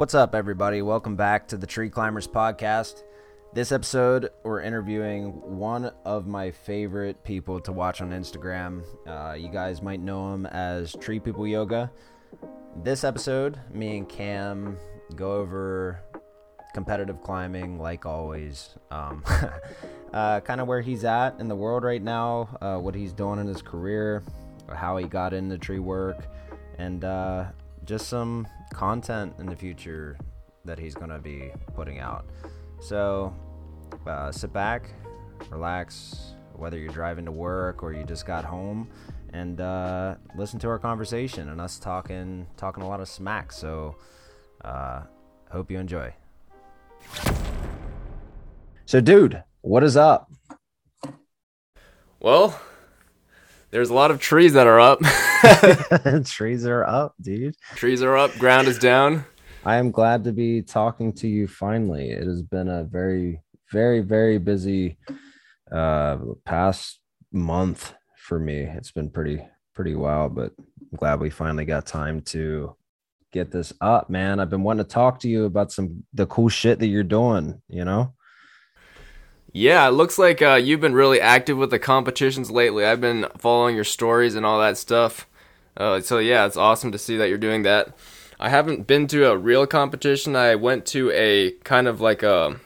What's up, everybody? Welcome back to the Tree Climbers Podcast. This episode, we're interviewing one of my favorite people to watch on Instagram. Uh, you guys might know him as Tree People Yoga. This episode, me and Cam go over competitive climbing, like always. Um, uh, kind of where he's at in the world right now, uh, what he's doing in his career, how he got into tree work, and uh, just some content in the future that he's going to be putting out. So uh, sit back, relax, whether you're driving to work or you just got home, and uh, listen to our conversation and us talking talking a lot of smack. So uh, hope you enjoy. So, dude, what is up? Well, there's a lot of trees that are up. Trees are up, dude. trees are up, ground is down. I am glad to be talking to you finally. It has been a very, very, very busy uh past month for me. It's been pretty, pretty wild, but I'm glad we finally got time to get this up, man. I've been wanting to talk to you about some the cool shit that you're doing, you know? Yeah, it looks like uh, you've been really active with the competitions lately. I've been following your stories and all that stuff. Uh, so yeah, it's awesome to see that you're doing that. I haven't been to a real competition. I went to a kind of like a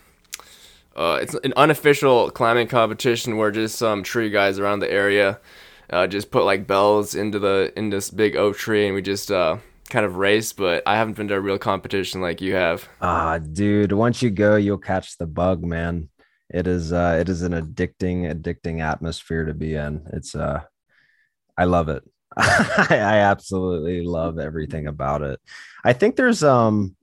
uh, it's an unofficial climbing competition where just some tree guys around the area uh, just put like bells into the in this big oak tree and we just uh, kind of race. But I haven't been to a real competition like you have. Ah, dude, once you go, you'll catch the bug, man. It is uh it is an addicting, addicting atmosphere to be in. It's uh I love it. I, I absolutely love everything about it. I think there's um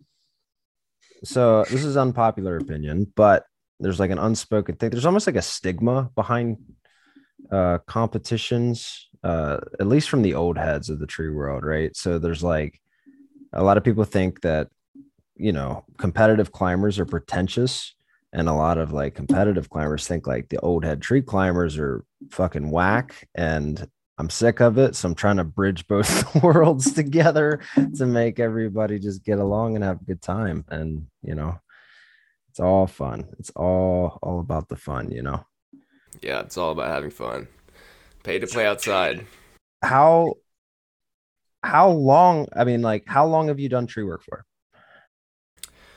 so this is unpopular opinion, but there's like an unspoken thing. There's almost like a stigma behind uh competitions, uh at least from the old heads of the tree world, right? So there's like a lot of people think that you know competitive climbers are pretentious and a lot of like competitive climbers think like the old head tree climbers are fucking whack and i'm sick of it so i'm trying to bridge both worlds together to make everybody just get along and have a good time and you know it's all fun it's all all about the fun you know Yeah, it's all about having fun. Pay to play outside. how how long i mean like how long have you done tree work for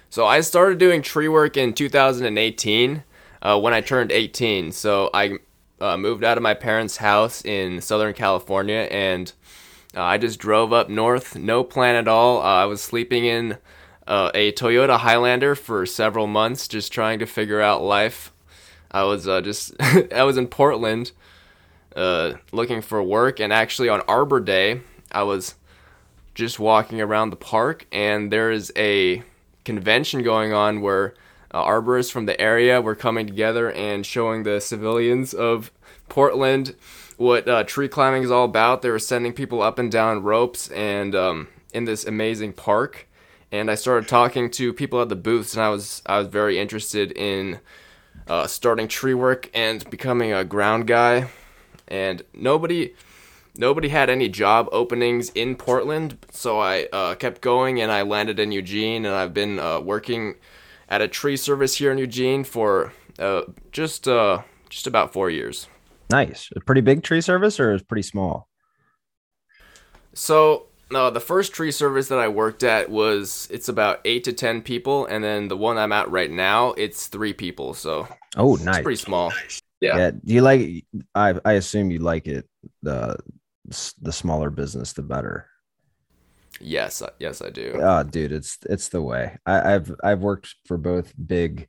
So I started doing tree work in 2018 uh, when I turned 18. So I uh, moved out of my parents' house in Southern California and uh, I just drove up north, no plan at all. Uh, I was sleeping in uh, a Toyota Highlander for several months, just trying to figure out life. I was uh, just I was in Portland, looking for work, and actually on Arbor Day, I was just walking around the park, and there is a convention going on where uh, arborists from the area were coming together and showing the civilians of Portland what uh, tree climbing is all about. They were sending people up and down ropes and um, in this amazing park. And I started talking to people at the booths, and I was I was very interested in uh, starting tree work and becoming a ground guy. And nobody nobody had any job openings in Portland, so I uh, kept going and I landed in Eugene, and I've been uh, working at a tree service here in Eugene for uh, just uh, just about four years. nice a pretty big tree service or is pretty small So uh, the first tree service that I worked at was it's about eight to ten people, and then the one I'm at right now it's three people, so oh it's nice pretty small. yeah. Yeah. do you like i i assume you like it the the smaller business the better Yes, yes, I do. oh dude it's it's the way I, i've i've worked for both big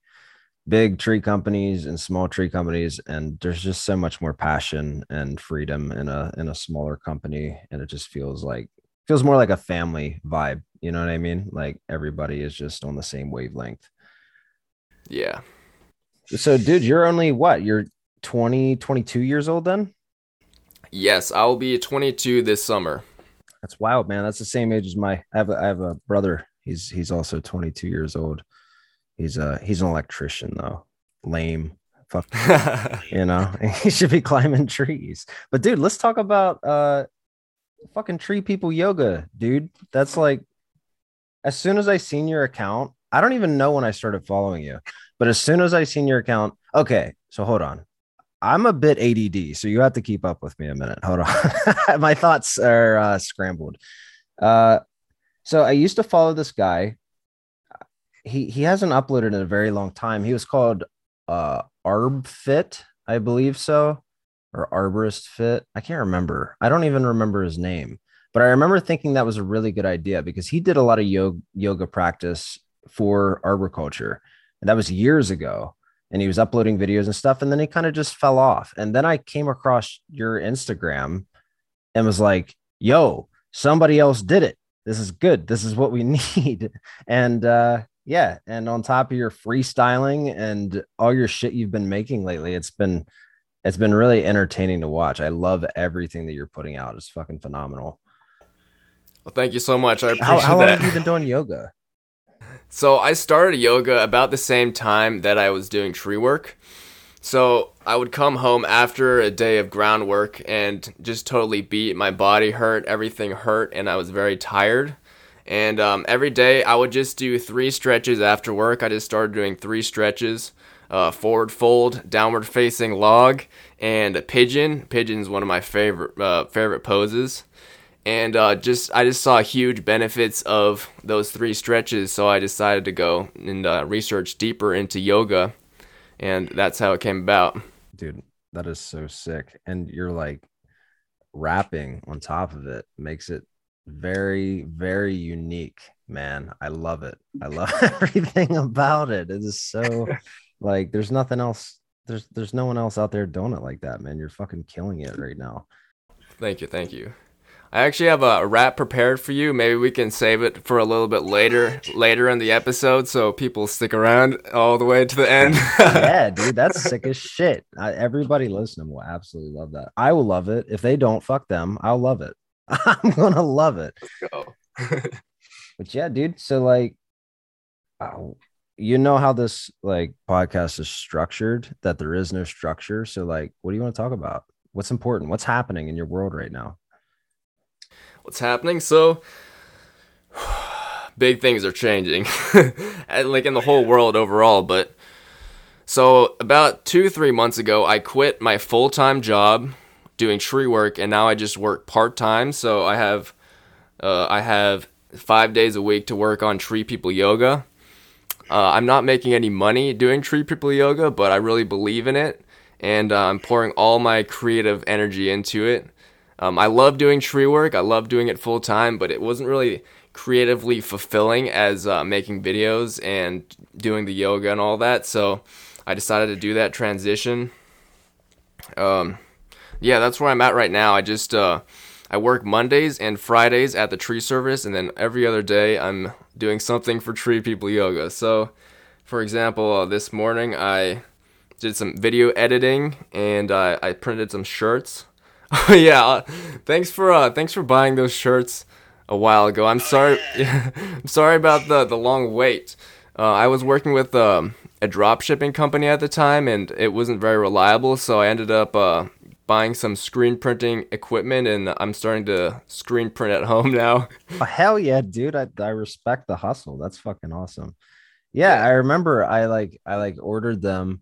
big tree companies and small tree companies and there's just so much more passion and freedom in a in a smaller company and it just feels like feels more like a family vibe you know what i mean like everybody is just on the same wavelength Yeah. so dude you're only what you're 20 22 years old then Yes, I will be 22 this summer. That's wild, man. That's the same age as my. I have a, I have a brother. He's he's also 22 years old. He's uh he's an electrician though. Lame. Fuck. You know, he should be climbing trees. But dude, let's talk about uh fucking tree people yoga, dude. That's like as soon as I seen your account, I don't even know when I started following you, but as soon as I seen your account, okay, so hold on. I'm a bit ADD, so you have to keep up with me a minute. Hold on. My thoughts are uh, scrambled. Uh, so I used to follow this guy. He he hasn't uploaded in a very long time. He was called uh ArbFit, I believe so, or Arborist Fit. I can't remember. I don't even remember his name. But I remember thinking that was a really good idea because he did a lot of yoga, yoga practice for arboriculture. And that was years ago. And he was uploading videos and stuff. And then he kind of just fell off. And then I came across your Instagram and was like, yo, somebody else did it. This is good. This is what we need. And uh, yeah. And on top of your freestyling and all your shit you've been making lately, it's been it's been really entertaining to watch. I love everything that you're putting out. It's fucking phenomenal. Well, thank you so much. I appreciate How, how long that. have you been doing yoga? So I started yoga about the same time that I was doing tree work. So I would come home after a day of groundwork and just totally beat. My body hurt, everything hurt, and I was very tired. And um, every day I would just do three stretches after work. I just started doing three stretches uh, forward fold, downward facing log, and a pigeon. Pigeon is one of my favorite uh, favorite poses and uh, just I just saw huge benefits of those three stretches, so I decided to go and uh, research deeper into yoga, and that's how it came about. Dude, that is so sick. And you're like rapping on top of it makes it very, very unique, man. I love it. I love everything about it. It is so like there's nothing else. There's there's no one else out there doing it like that, man. You're fucking killing it right now. Thank you, thank you. I actually have a rap prepared for you. Maybe we can save it for a little bit later, later in the episode, so people stick around all the way to the end. yeah, dude, that's sick as shit. I, everybody listening will absolutely love that. I will love it. If they don't, fuck them. I'll love it. I'm gonna love it. Go. But yeah, dude. So like, oh, you know how this like podcast is structured? That there is no structure. So like, what do you want to talk about? What's important? What's happening in your world right now? What's happening? So, big things are changing, like in the whole world overall. But so about two, three months ago, I quit my full time job doing tree work, and now I just work part time. So I have, uh, I have five days a week to work on Tree People Yoga. Uh, I'm not making any money doing Tree People Yoga, but I really believe in it, and uh, I'm pouring all my creative energy into it. Um, I love doing tree work. I love doing it full time, but it wasn't really creatively fulfilling as uh, making videos and doing the yoga and all that. So I decided to do that transition. Um, yeah, that's where I'm at right now. I just uh, I work Mondays and Fridays at the tree service, and then every other day I'm doing something for Tree People Yoga. So, for example, uh, this morning I did some video editing and uh, I printed some shirts. Oh yeah, uh, thanks for uh, thanks for buying those shirts a while ago. I'm sorry, I'm sorry about the the long wait. Uh, I was working with um, a drop shipping company at the time, and it wasn't very reliable. So I ended up uh, buying some screen printing equipment, and I'm starting to screen print at home now. Oh, hell yeah, dude! I I respect the hustle. That's fucking awesome. Yeah, I remember I like I like ordered them,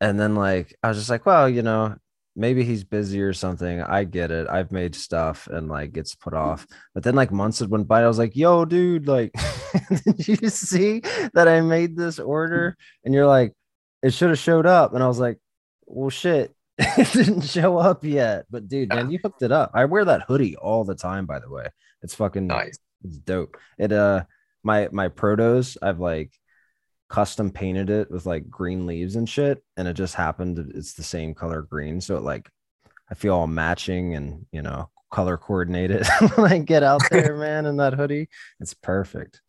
and then like I was just like, well, you know, maybe he's busy or something. I get it. I've made stuff and like gets put off. But then like months had went by. I was like, yo, dude, like, did you see that I made this order? And you're like, it should have showed up. And I was like, well, shit, it didn't show up yet. But dude, man, you hooked it up. I wear that hoodie all the time, by the way. It's fucking Nice. It's dope. It uh my my protos, I've like custom painted it with like green leaves and shit and it just happened it's the same color green so it like i feel all matching and you know color coordinated when i get out there man in that hoodie it's perfect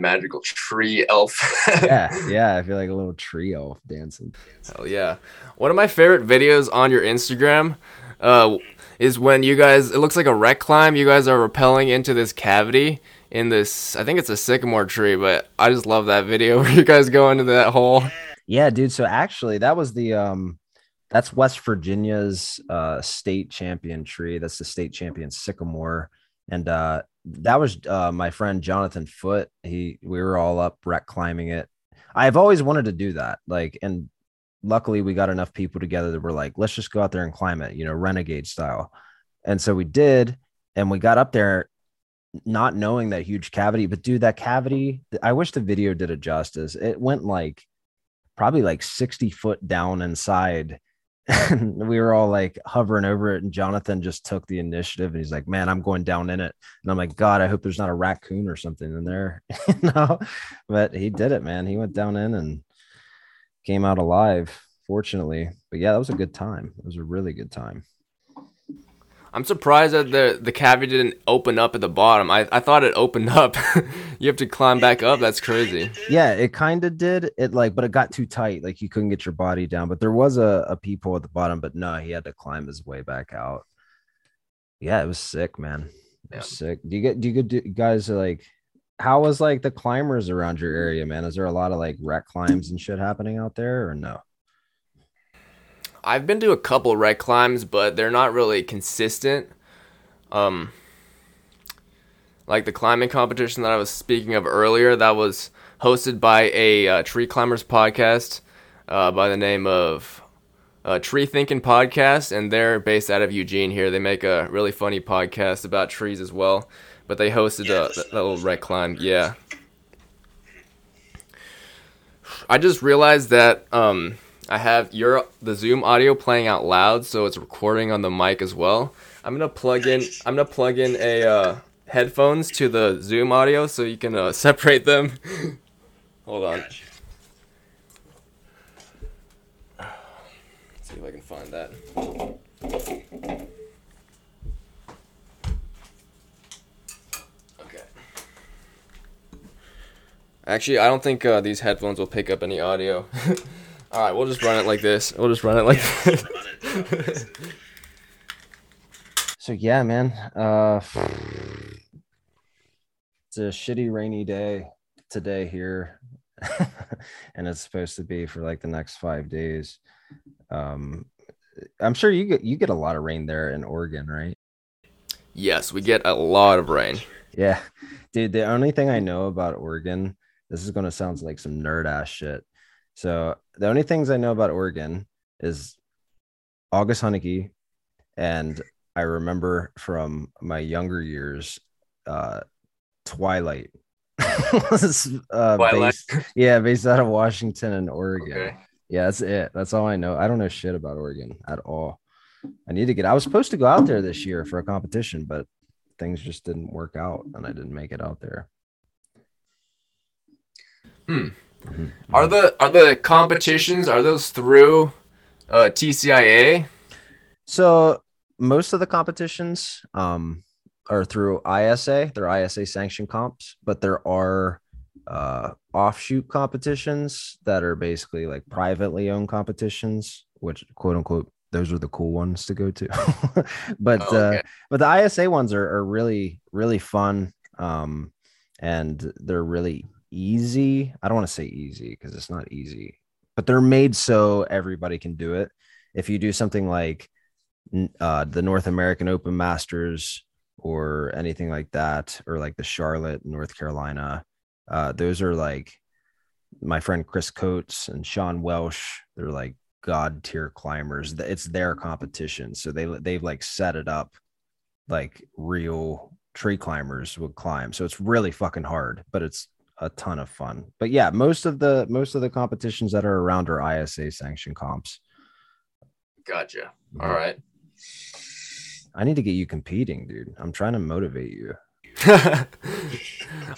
Magical tree elf. yeah yeah i feel like a little trio of dancing Hell yeah. One of my favorite videos on your Instagram uh, is when you guys, it looks like a rec climb. You guys are rappelling into this cavity in this, I think it's a sycamore tree, but I just love that video where you guys go into that hole. yeah dude so actually that was the um that's west virginia's uh state champion tree that's the state champion sycamore and uh that was uh, my friend Jonathan Foot. He we were all up rec climbing it. I've always wanted to do that. Like, and luckily we got enough people together that were like, let's just go out there and climb it, you know, renegade style. And so we did, and we got up there not knowing that huge cavity, but dude, that cavity, I wish the video did it justice. It went like probably like 60 foot down inside and we were all like hovering over it and jonathan just took the initiative and he's like man i'm going down in it. And i'm like god i hope there's not a raccoon or something in there you know? But he did it man. He went down in and came out alive fortunately. But yeah that was a good time. It was a really good time I'm surprised that the the cavity didn't open up at the bottom. I, I thought it opened up. you have to climb back up. That's crazy. Yeah, it kind of did. It like, but it got too tight. Like you couldn't get your body down. But there was a, a peephole at the bottom. But no, he had to climb his way back out. Yeah, it was sick, man. It was sick. Do you get? Do you get? Do you guys like? How was like the climbers around your area, man? Is there a lot of like rec climbs and shit happening out there, or no? I've been to a couple rec climbs, but they're not really consistent. Um, like the climbing competition that I was speaking of earlier, that was hosted by a uh, tree climbers podcast uh, by the name of uh, Tree Thinking Podcast, and they're based out of Eugene here. They make a really funny podcast about trees as well, but they hosted yes. a, a little rec climb. Yeah. I just realized that um, I have your the Zoom audio playing out loud, so it's recording on the mic as well. I'm gonna plug in. I'm gonna plug in a uh, headphones to the Zoom audio so you can uh, separate them. Hold on. Let's see if I can find that. Okay. Actually, I don't think uh, these headphones will pick up any audio. All right, we'll just run it like this. We'll just run it like this. so yeah, man. Uh, it's a shitty rainy day today here, and it's supposed to be for like the next five days. Um, I'm sure you get you get a lot of rain there in Oregon, right? Yes, we get a lot of rain. Yeah, dude. The only thing I know about Oregon, this is gonna sound like some nerd ass shit so the only things I know about Oregon is August Hunicke, and I remember from my younger years, uh, Twilight. uh, Twilight. Based, yeah, based out of Washington and Oregon. Okay. Yeah, that's it. That's all I know. I don't know shit about Oregon at all. I need to get. I was supposed to go out there this year for a competition, but things just didn't work out, and I didn't make it out there. Hmm. Mm-hmm. Are the are the competitions are those through uh, TCIA? So most of the competitions um, are through ISA. They're ISA sanctioned comps, but there are uh, offshoot competitions that are basically like privately owned competitions, which quote unquote those are the cool ones to go to. but oh, okay. uh, but the ISA ones are, are really really fun, um, and they're really easy. I don't want to say easy because it's not easy, but they're made so everybody can do it. If you do something like uh, the North American Open Masters or anything like that, or like the Charlotte, North Carolina, uh, those are like my friend Chris Coates and Sean Welsh. They're like god tier climbers. It's their competition, so they they've like set it up like real tree climbers would climb. So it's really fucking hard, but it's a ton of fun. But yeah, most of the most of the competitions that are around are ISA sanctioned comps. Gotcha. All right. I need to get you competing, dude. I'm trying to motivate you.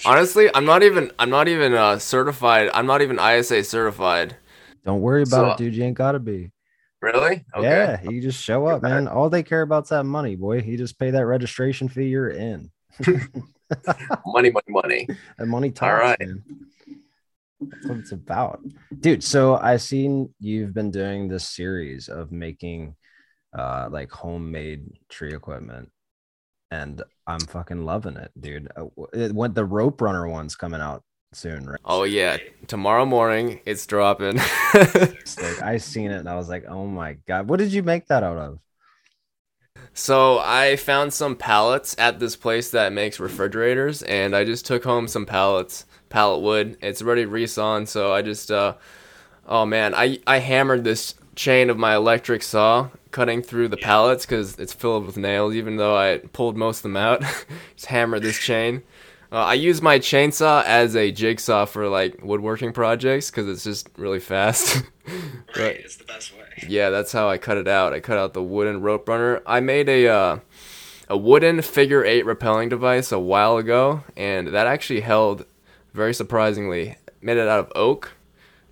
Honestly, I'm not even I'm not even uh, certified. I'm not even ISA certified. Don't worry about so, it, dude. You ain't gotta be. Really? Okay. Yeah, you just show up, man. All they care about's that money, boy. You just pay that registration fee, you're in. money, money, money. And money talks. All right. Man. That's what it's about, dude. So I've seen you've been doing this series of making uh like homemade tree equipment, and I'm fucking loving it, dude. Uh, it, when the rope runner one's coming out soon, right? Oh yeah, tomorrow morning it's dropping. like I seen it and I was like, oh my god, what did you make that out of? So I found some pallets at this place that makes refrigerators, and I just took home some pallets, pallet wood. It's already resawn, so I just, uh, oh man, I I hammered this chain of my electric saw cutting through the pallets because it's filled with nails. Even though I pulled most of them out, just hammered this chain. Uh, I use my chainsaw as a jigsaw for like woodworking projects because it's just really fast. Right, it's the best way. Yeah, that's how I cut it out. I cut out the wooden rope runner. I made a uh, a wooden figure eight rappelling device a while ago, and that actually held very surprisingly. Made it out of oak,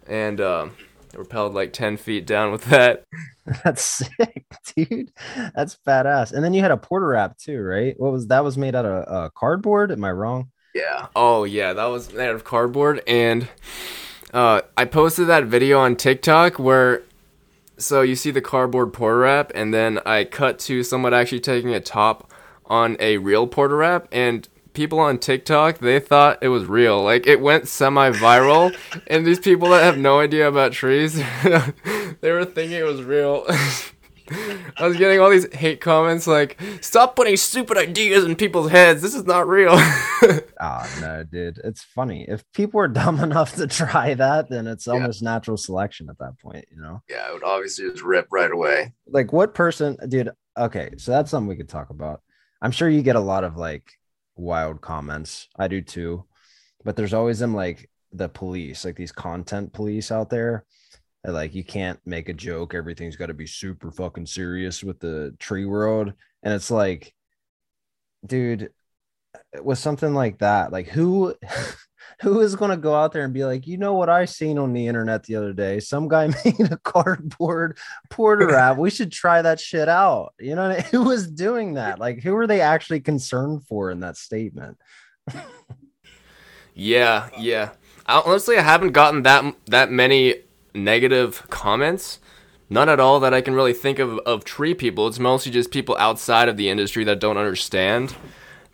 and uh, it rappelled like ten feet down with that. That's sick, dude. That's badass. And then you had a Porta-Wrap too, right? What was that? Was made out of uh, cardboard? Am I wrong? Yeah. Oh yeah, that was made out of cardboard, and uh, I posted that video on TikTok where. So you see the cardboard Porta-Wrap, and then I cut to someone actually taking a top on a real Porta-Wrap, and people on TikTok they thought it was real. Like it went semi-viral, and these people that have no idea about trees, they were thinking it was real. I was getting all these hate comments like, "Stop putting stupid ideas in people's heads. This is not real." oh no, dude, it's funny. If people are dumb enough to try that, then it's almost yeah. natural selection at that point, you know? Yeah, it would obviously just rip right away. Like, what person, dude? Okay, so that's something we could talk about. I'm sure you get a lot of like wild comments. I do too, but there's always them like the police, like these content police out there like you can't make a joke. Everything's got to be super fucking serious with the tree world. And it's like dude with something like that like who who is going to go out there and be like you know what i seen on the internet the other day some guy made a cardboard porter wrap we should try that shit out you know who was doing that like who are they actually concerned for in that statement yeah yeah I, honestly i haven't gotten that that many negative comments. None at all that I can really think of of tree people. It's mostly just people outside of the industry that don't understand.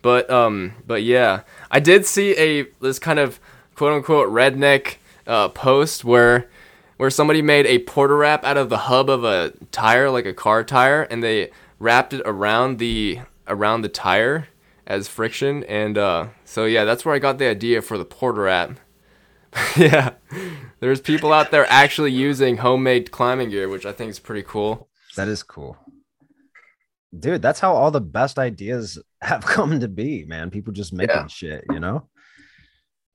But um, but yeah, I did see a this kind of quote unquote redneck uh, post where where somebody made a Porta-Wrap out of the hub of a tire, like a car tire, and they wrapped it around the around the tire as friction. And uh, so yeah, that's where I got the idea for the Porta-Wrap. yeah, there's people out there actually using homemade climbing gear, which I think is pretty cool. That is cool. Dude, that's how all the best ideas have come to be, man. People just making yeah. shit, you know?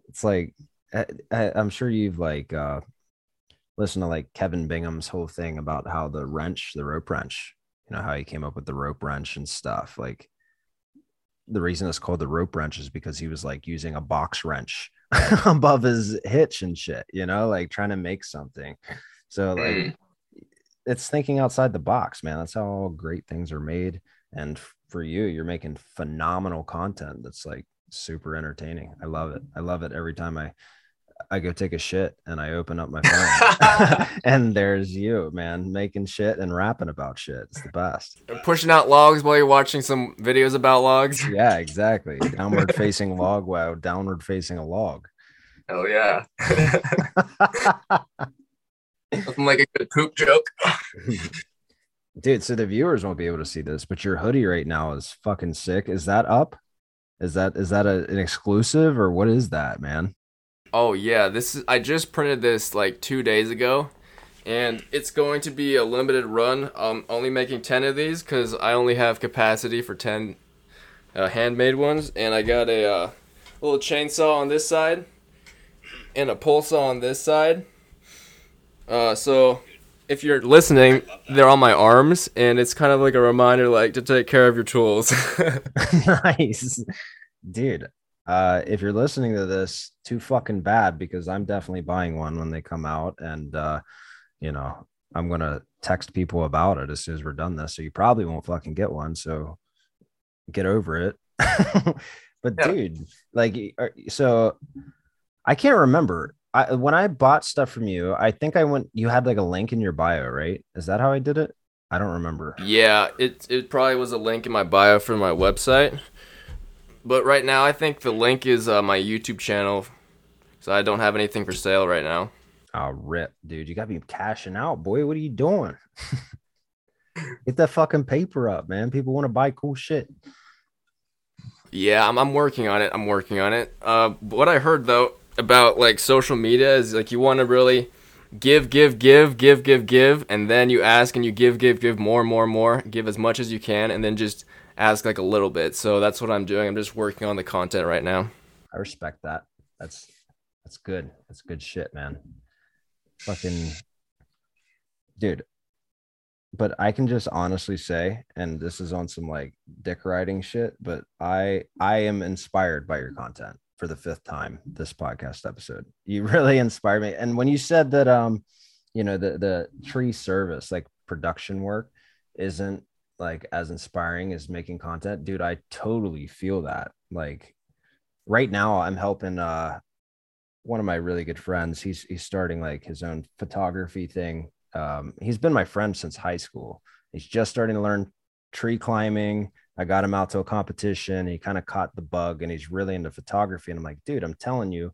It's like I, am sure you've like uh listened to like Kevin Bingham's whole thing about how the wrench, the rope wrench, you know, how he came up with the rope wrench and stuff. Like the reason it's called the rope wrench is because he was like using a box wrench above his hitch and shit, you know, like trying to make something. So like mm. It's thinking outside the box, man. That's how all great things are made. And for you, you're making phenomenal content that's like super entertaining. I love it. I love it every time I I go take a shit and I open up my phone and there's you, man, making shit and rapping about shit. It's the best. Pushing out logs while you're watching some videos about logs. Yeah, exactly. Downward facing log Wow, downward facing a log. Hell yeah. Nothing like a good poop joke. Dude, so the viewers won't be able to see this, but your hoodie right now is fucking sick. Is that up? Is that is that a, an exclusive or what is that, man? Oh yeah, this is I just printed this like 2 days ago and it's going to be a limited run. I'm only making 10 of these cuz I only have capacity for 10 uh, handmade ones and I got a uh, little chainsaw on this side and a pole saw on this side. Uh, so if you're listening, they're on my arms, and it's kind of like a reminder, like to take care of your tools. nice, dude. Uh, if you're listening to this, too fucking bad because I'm definitely buying one when they come out, and uh, you know I'm gonna text people about it as soon as we're done this. So you probably won't fucking get one. So get over it. but yeah. dude, like, so I can't remember. I, when I bought stuff from you, I think I went. You had like a link in your bio, right? Is that how I did it? I don't remember. Yeah, it it probably was a link in my bio for my website. But right now, I think the link is uh, my YouTube channel, so I don't have anything for sale right now. Oh, rip, dude! You got to be cashing out, boy. What are you doing? Get that fucking paper up, man. People want to buy cool shit. Yeah, I'm, I'm working on it. I'm working on it. Uh, what I heard though about like social media is like you want to really give, give, give, give, give, give, and then you ask and you give, give, give more, more, more. Give as much as you can, and then just ask like a little bit. So that's what I'm doing. I'm just working on the content right now. I respect that. That's that's good. That's good shit, man. Fucking dude. But I can just honestly say, and this is on some like dick riding shit, but I I am inspired by your content for the fifth time this podcast episode. You really inspired me. And when you said that um, you know, the the tree service, like production work, isn't like as inspiring as making content, dude, I totally feel that. Like right now I'm helping uh one of my really good friends. He's he's starting like his own photography thing. Um, he's been my friend since high school. He's just starting to learn tree climbing. I got him out to a competition. He kind of caught the bug and he's really into photography. And I'm like, dude, I'm telling you,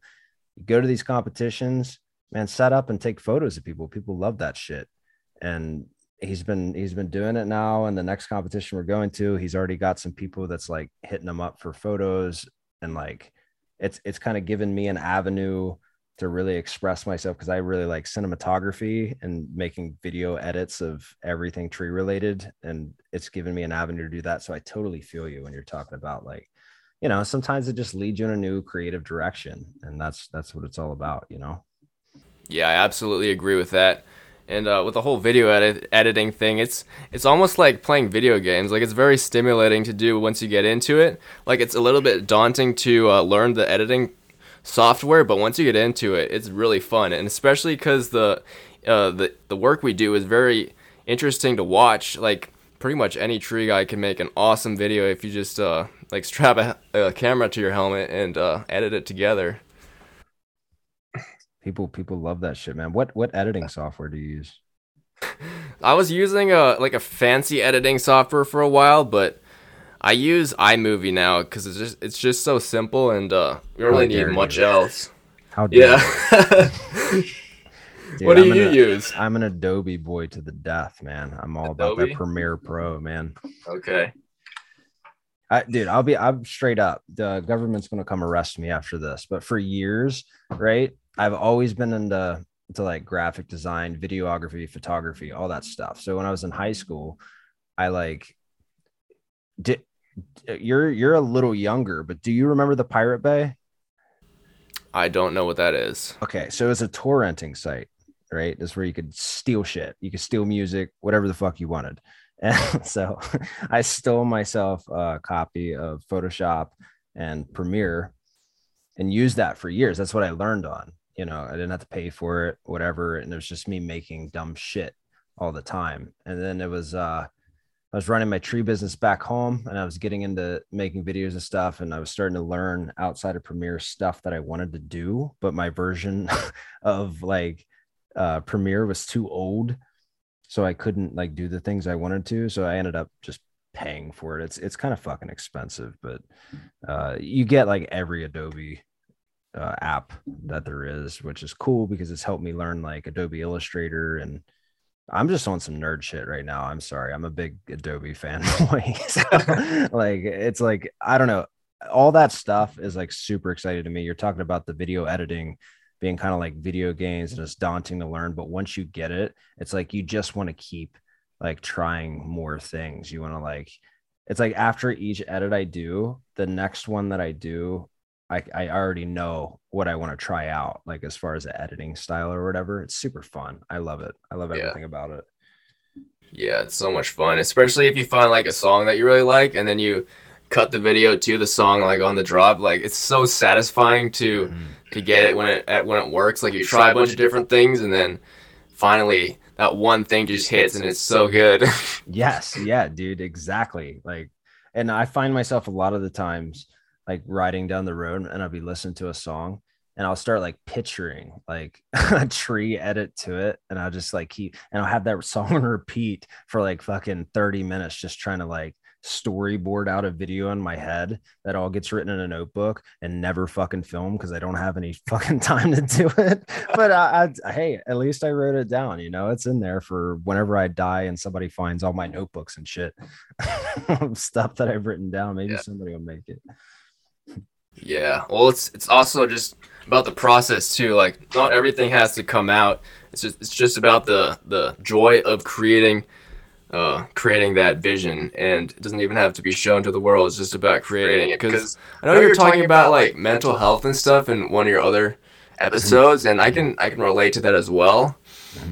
you go to these competitions, man, set up and take photos of people. People love that shit. And he's been he's been doing it now. And the next competition we're going to, he's already got some people that's like hitting him up for photos and like it's it's kind of given me an avenue to really express myself because I really like cinematography and making video edits of everything tree related. And it's given me an avenue to do that. So I totally feel you when you're talking about like, you know, sometimes it just leads you in a new creative direction. And that's that's what it's all about, you know? Yeah, I absolutely agree with that. And uh, with the whole video edit- editing thing, it's it's almost like playing video games. Like it's very stimulating to do once you get into it. Like it's a little bit daunting to uh, learn the editing software, but once you get into it, it's really fun. And especially because the uh, the the work we do is very interesting to watch. Like pretty much any tree guy can make an awesome video if you just uh, like strap a, a camera to your helmet and uh, edit it together. People people love that shit, man. What what editing software do you use? I was using a like a fancy editing software for a while, but I use iMovie now because it's just it's just so simple and uh, you don't really need much you. else. How yeah. Dude, what do I'm you an, use? I'm an Adobe boy to the death, man. I'm all Adobe? about that Premiere Pro, man. Okay. I, dude, I'll be I'm straight up. The government's gonna come arrest me after this. But for years, right? I've always been into to like graphic design, videography, photography, all that stuff. So when I was in high school, I like did you're you're a little younger, but do you remember the Pirate Bay? I don't know what that is. Okay, so it's a torrenting site, right? That's where you could steal shit. You could steal music, whatever the fuck you wanted. And so I stole myself a copy of Photoshop and Premiere and used that for years. That's what I learned on you know, I didn't have to pay for it, whatever. And it was just me making dumb shit all the time. And then it was, uh, I was running my tree business back home and I was getting into making videos and stuff. And I was starting to learn outside of Premiere stuff that I wanted to do. But my version of like uh, Premiere was too old. So I couldn't like do the things I wanted to. So I ended up just paying for it. It's, it's kind of fucking expensive, but uh, you get like every Adobe uh, app that there is, which is cool because it's helped me learn like Adobe Illustrator and I'm just on some nerd shit right now. I'm sorry. I'm a big Adobe fanboy. so, like it's like I don't know. All that stuff is like super excited to me. You're talking about the video editing being kind of like video games and it's daunting to learn, but once you get it, it's like you just want to keep like trying more things. You want to like it's like after each edit I do, the next one that I do I, I already know what I want to try out, like as far as the editing style or whatever. It's super fun. I love it. I love everything yeah. about it. Yeah, it's so much fun, especially if you find like a song that you really like and then you cut the video to the song like on the drop. Like it's so satisfying to mm-hmm. to get it when it when it works. Like you try a bunch of different things and then finally that one thing just hits and it's so good. yes, yeah, dude, exactly. Like and I find myself a lot of the times like riding down the road and I'll be listening to a song and I'll start like picturing like a tree edit to it. And I'll just like keep, and I'll have that song on repeat for like fucking 30 minutes, just trying to like storyboard out a video in my head that all gets written in a notebook and never fucking film because I don't have any fucking time to do it. But I, I, hey, at least I wrote it down. You know, it's in there for whenever I die and somebody finds all my notebooks and shit, stuff that I've written down. Maybe Yeah. somebody will make it. Yeah. Well, it's it's also just about the process too. Like not everything has to come out. It's just it's just about the the joy of creating uh creating that vision and it doesn't even have to be shown to the world. It's just about creating it cuz I know you're talking about like mental health and stuff in one of your other episodes and I can I can relate to that as well.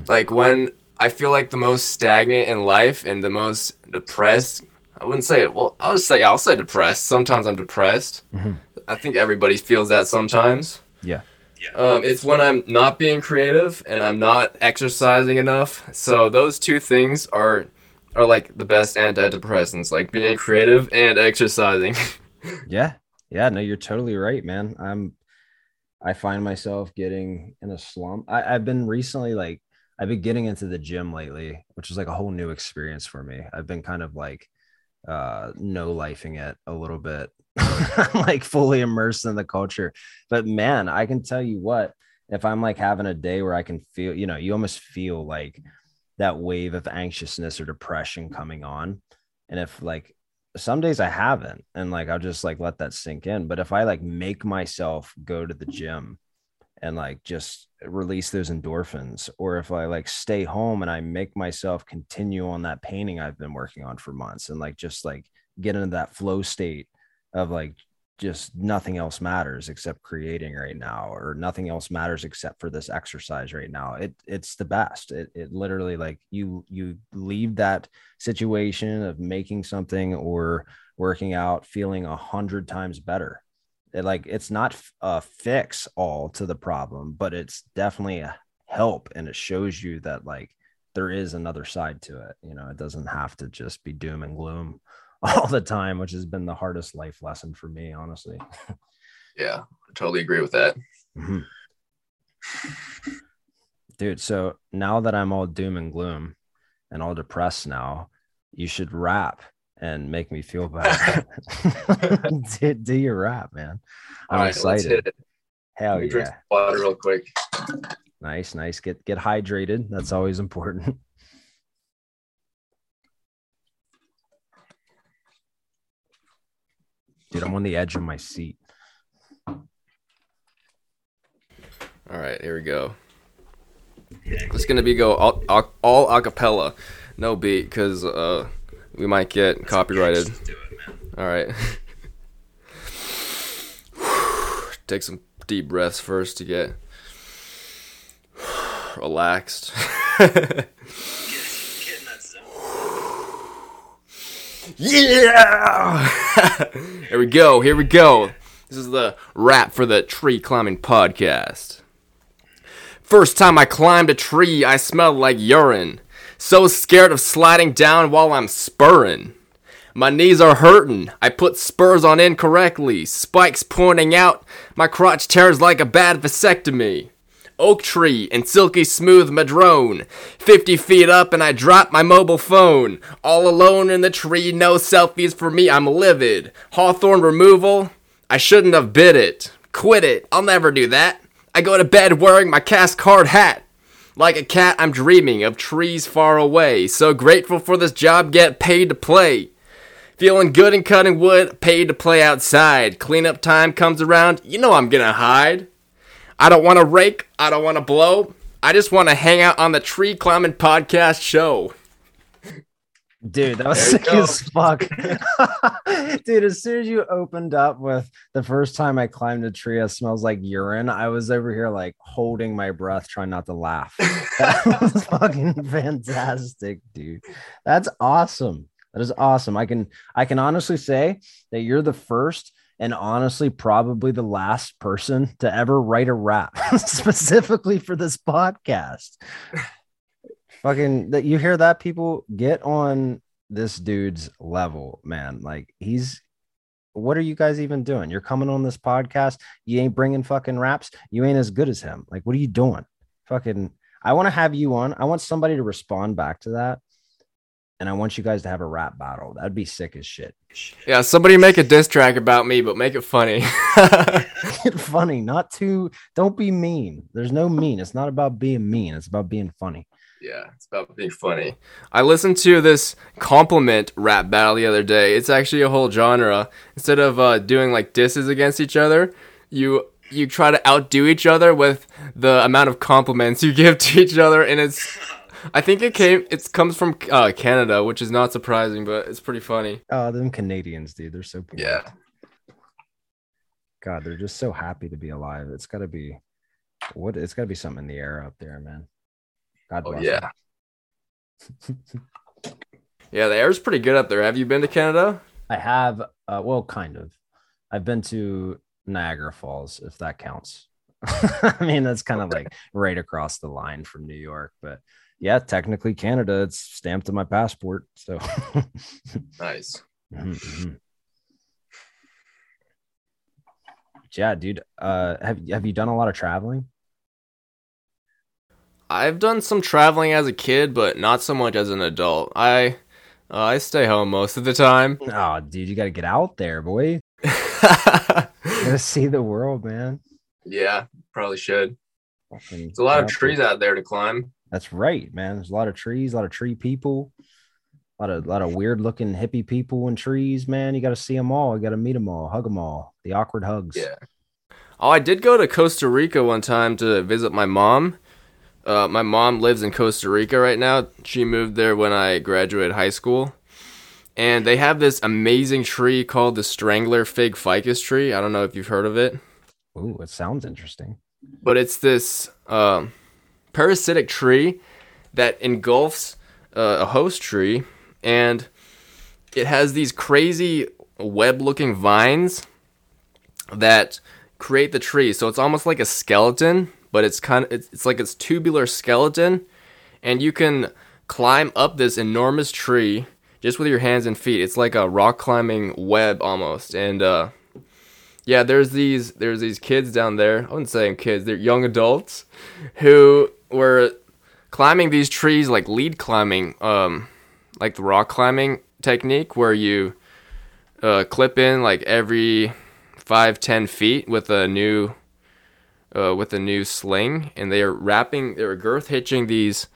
Like when I feel like the most stagnant in life and the most depressed I wouldn't say it. Well, I'll say I'll say depressed. Sometimes I'm depressed. Mhm. I think everybody feels that sometimes. Yeah. Um, it's when I'm not being creative and I'm not exercising enough. So those two things are are like the best antidepressants, like being creative and exercising. Yeah. Yeah. No, you're totally right, man. I'm, I find myself getting in a slump. I, I've been recently like, I've been getting into the gym lately, which is like a whole new experience for me. I've been kind of like, uh, no lifing it a little bit, like fully immersed in the culture. But man, I can tell you what, if I'm like having a day where I can feel, you know, you almost feel like that wave of anxiousness or depression coming on. And if like some days I haven't, and like I'll just like let that sink in. But if I like make myself go to the gym and like just release those endorphins, or if I like stay home and I make myself continue on that painting I've been working on for months and like just like get into that flow state of like just nothing else matters except creating right now or nothing else matters except for this exercise right now it it's the best. It, it literally like you you leave that situation of making something or working out feeling a hundred times better it, like it's not a fix all to the problem but it's definitely a help and it shows you that like there is another side to it you know it doesn't have to just be doom and gloom all the time which has been the hardest life lesson for me honestly Yeah, I totally agree with that. Mhm. Dude, so now that I'm all doom and gloom and all depressed now, you should rap and make me feel better. do, do your rap, man. I'm right, excited. Hell me drink yeah. water real quick. Nice, nice. Get get hydrated. That's always important. Dude, I'm on the edge of my seat. All right, here we go. It's gonna be go all, all, all acapella, no beat, because uh, we might get copyrighted. All right. Take some deep breaths first to get relaxed. yeah! here we go. Here we go. This is the rap for the tree climbing podcast. First time I climbed a tree, I smelled like urine. So scared of sliding down while I'm spurring. My knees are hurting. I put spurs on incorrectly. Spikes pointing out. My crotch tears like a bad vasectomy. Oak tree and silky smooth madrone. 50 feet up and I drop my mobile phone. All alone in the tree, no selfies for me, I'm livid. Hawthorne removal? I shouldn't have bid it. Quit it, I'll never do that. I go to bed wearing my cast card hat. Like a cat, I'm dreaming of trees far away. So grateful for this job, get paid to play. Feeling good and cutting wood, paid to play outside. Cleanup time comes around, you know I'm gonna hide. I don't wanna rake, I don't wanna blow. I just wanna hang out on the tree climbing podcast show. Dude, that was There sick as fuck. Dude, as soon as you opened up with the first time I climbed a tree, it smells like urine. I was over here like holding my breath, trying not to laugh. That was fucking fantastic, dude. That's awesome. That is awesome. I can I can honestly say that you're the first and honestly probably the last person to ever write a rap specifically for this podcast fucking that you hear that people get on this dude's level man like he's what are you guys even doing you're coming on this podcast you ain't bringing fucking raps you ain't as good as him like what are you doing fucking i want to have you on i want somebody to respond back to that and I want you guys to have a rap battle. That'd be sick as shit. Yeah, somebody make a diss track about me, but make it funny. Make funny, not too. Don't be mean. There's no mean. It's not about being mean. It's about being funny. Yeah, it's about being funny. I listened to this compliment rap battle the other day. It's actually a whole genre. Instead of uh, doing like disses against each other, you you try to outdo each other with the amount of compliments you give to each other, and it's. I think it came. It comes from uh, Canada, which is not surprising, but it's pretty funny. Oh, them Canadians, dude. They're so polite. Yeah. God, they're just so happy to be alive. It's got to be what? It's got to be something in the air up there, man. God Oh yeah. Yeah, the air's pretty good up there. Have you been to Canada? I have. Uh, well, kind of. I've been to Niagara Falls, if that counts. I mean, that's kind of like right across the line from New York, but yeah, technically Canada. It's stamped on my passport. So, Nice. Mhm, mhm. yeah, dude. Uh, have have you done a lot of traveling? I've done some traveling as a kid, but not so much as an adult. I uh, I stay home most of the time. Oh, dude, you got to get out there, boy. Gotta see the world, man. Yeah, probably should. Fucking There's a lot of there. trees out there to climb. That's right, man. There's a lot of trees, a lot of tree people, a lot of a lot of weird looking hippie people and trees, man. You got to see them all. You got to meet them all, hug them all. The awkward hugs. Yeah. oh, I did go to Costa Rica one time to visit my mom. Uh, my mom lives in Costa Rica right now. She moved there when I graduated high school. And they have this amazing tree called the Strangler Fig Ficus tree. I don't know if you've heard of it. Ooh, it sounds interesting. but it's this um, parasitic tree that engulfs uh, a host tree, and it has these crazy web-looking vines that create the tree. So it's almost like a skeleton, but it's kind of it's, it's like it's tubular skeleton, and you can climb up this enormous tree just with your hands and feet. It's like a rock climbing web almost, and uh, yeah, there's these there's these kids down there. I wouldn't say kids; they're young adults who were climbing these trees like lead climbing, um, like the rock climbing technique, where you uh, clip in like every five ten feet with a new uh, with a new sling, and they are wrapping, they were girth hitching these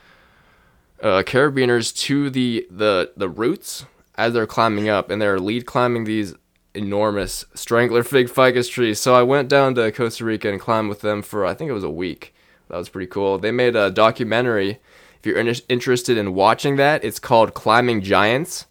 uh, carabiners to the the the roots as they're climbing up, and they're lead climbing these enormous strangler fig ficus trees. So I went down to Costa Rica and climbed with them for I think it was a week. That was pretty cool. They made a documentary. If you're in- interested in watching that, it's called Climbing Giants,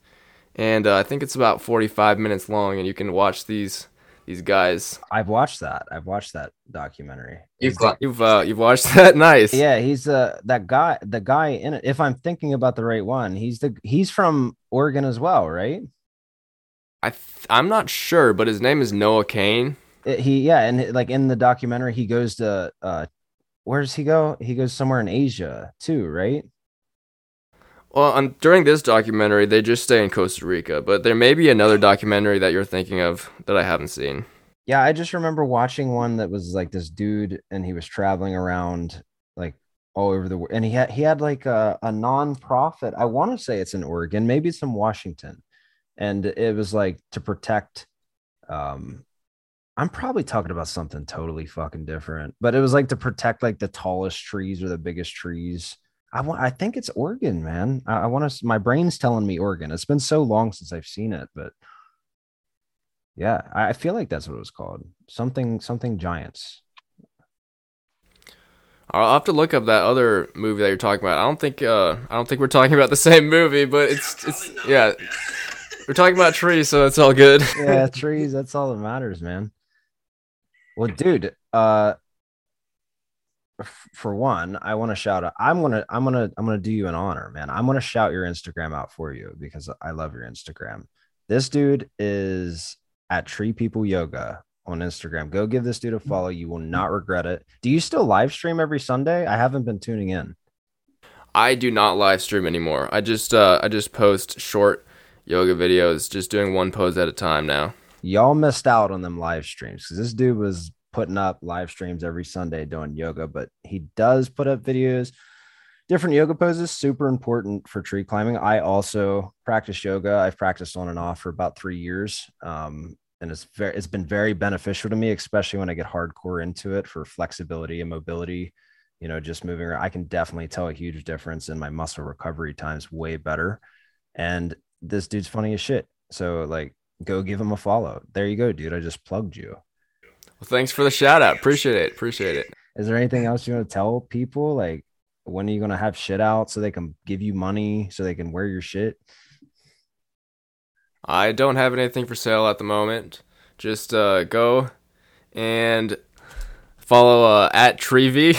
and uh, I think it's about 45 minutes long, and you can watch these these guys. I've watched that. I've watched that documentary. You've the- You've uh, you've watched that? Nice. yeah, he's uh that guy. The guy in it. If I'm thinking about the right one, he's the he's from Oregon as well, right? I th- I'm not sure, but his name is Noah Kane. It- he yeah, and like in the documentary, he goes to uh, where does he go? He goes somewhere in Asia too, right? Well, um, during this documentary, they just stay in Costa Rica, but there may be another documentary that you're thinking of that I haven't seen. Yeah, I just remember watching one that was like this dude, and he was traveling around like all over the world, and he had he had like a a non-profit. I want to say it's in Oregon, maybe it's in Washington, and it was like to protect. Um, I'm probably talking about something totally fucking different, but it was like to protect like the tallest trees or the biggest trees. I want. I think it's Oregon, man. I, I want to. My brain's telling me Oregon. It's been so long since I've seen it, but yeah, I I feel like that's what it was called. Something, something giants. I'll have to look up that other movie that you're talking about. I don't think uh, I don't think we're talking about the same movie, but it's it's yeah. We're talking about trees, so it's all good. Yeah, trees. That's all that matters, man. Well, dude, uh, f- for one, I want to shout out. I'm gonna, I'm gonna, I'm gonna do you an honor, man. I'm gonna shout your Instagram out for you because I love your Instagram. This dude is at Tree People Yoga on Instagram. Go give this dude a follow. You will not regret it. Do you still live stream every Sunday? I haven't been tuning in. I do not live stream anymore. I just uh, I just post short yoga videos, just doing one pose at a time now. y'all missed out on them live streams because this dude was putting up live streams every Sunday doing yoga, but he does put up videos. different yoga poses super important for tree climbing. I also practice yoga. I've practiced on and off for about three years, um, and it's very it's been very beneficial to me, especially when I get hardcore into it for flexibility and mobility. You know, just moving around, I can definitely tell a huge difference in my muscle recovery times. Way better. And this dude's funny as shit. So like, go give him a follow. There you go, dude. I just plugged you. Well, thanks for the shout out. Appreciate it. Appreciate it. Is there anything else you want to tell people? Like, when are you gonna have shit out so they can give you money so they can wear your shit? I don't have anything for sale at the moment. Just uh, go and follow uh, at Treevy.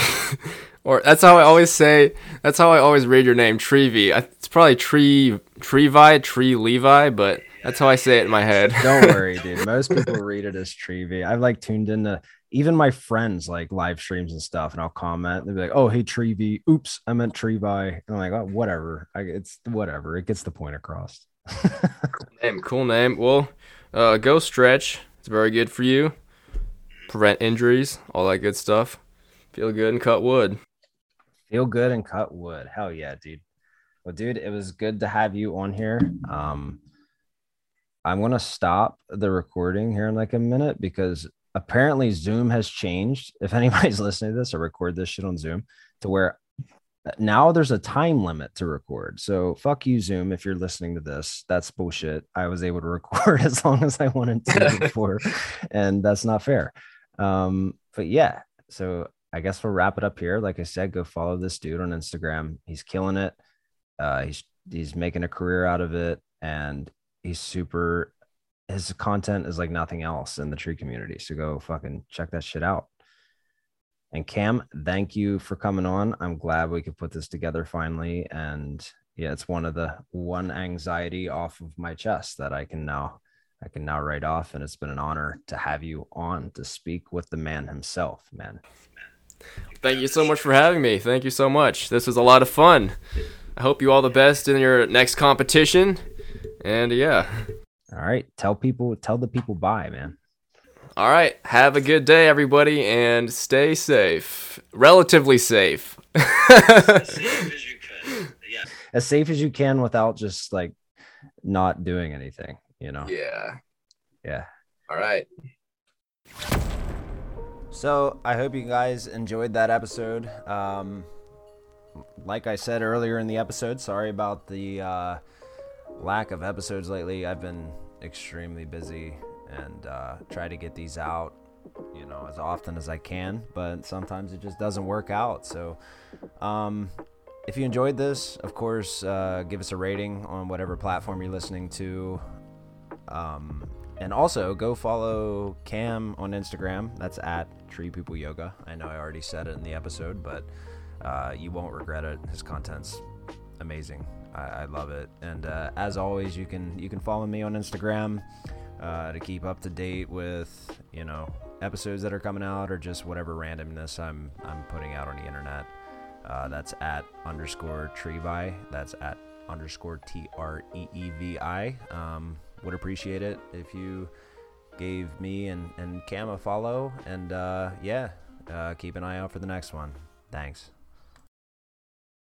or that's how I always say. That's how I always read your name, Treevy. It's probably Tree Trevi, Tree Levi, but that's how I say it in my head. Don't worry, dude. Most people read it as Treevy. I've like tuned into even my friends like live streams and stuff, and I'll comment. They'll be like, "Oh, hey Treevy, oops, I meant Trevi." And I'm like, "Oh, whatever. I, it's whatever. It gets the point across." cool name. Cool name. Well, uh, go stretch. It's very good for you. Prevent injuries, all that good stuff. Feel good and cut wood. Feel good and cut wood. Hell yeah, dude. Well, dude, it was good to have you on here. Um, I'm gonna stop the recording here in like a minute because apparently Zoom has changed. If anybody's listening to this, I record this shit on Zoom to where now there's a time limit to record. So fuck you, Zoom. If you're listening to this, that's bullshit. I was able to record as long as I wanted to before, and that's not fair. Um, but yeah, so I guess we'll wrap it up here. Like I said, go follow this dude on Instagram. He's killing it. Uh, he's he's making a career out of it, and he's super his content is like nothing else in the tree community. So go fucking check that shit out. And Cam, thank you for coming on. I'm glad we could put this together finally. And yeah, it's one of the one anxiety off of my chest that I can now I can now write off. And it's been an honor to have you on to speak with the man himself, man. Thank you so much for having me. Thank you so much. This was a lot of fun. I hope you all the best in your next competition. And yeah. All right. Tell people, tell the people bye, man. All right. Have a good day, everybody, and stay safe. Relatively safe. as safe as you can. Yeah. As safe as you can without just like not doing anything, you know? Yeah. Yeah. All right. So I hope you guys enjoyed that episode. Um, like I said earlier in the episode, sorry about the uh, lack of episodes lately. I've been extremely busy and uh, try to get these out, you know, as often as I can. But sometimes it just doesn't work out. So, um, if you enjoyed this, of course, uh, give us a rating on whatever platform you're listening to. Um, and also go follow Cam on Instagram. That's at Tree People Yoga. I know I already said it in the episode, but uh, you won't regret it. His content's amazing. I, I love it. And uh, as always, you can you can follow me on Instagram uh, to keep up to date with you know episodes that are coming out or just whatever randomness I'm I'm putting out on the internet. Uh, that's at underscore Treevi. That's at underscore T R E E V I. Um, would appreciate it if you gave me and, and Cam a follow. And uh, yeah, uh, keep an eye out for the next one. Thanks.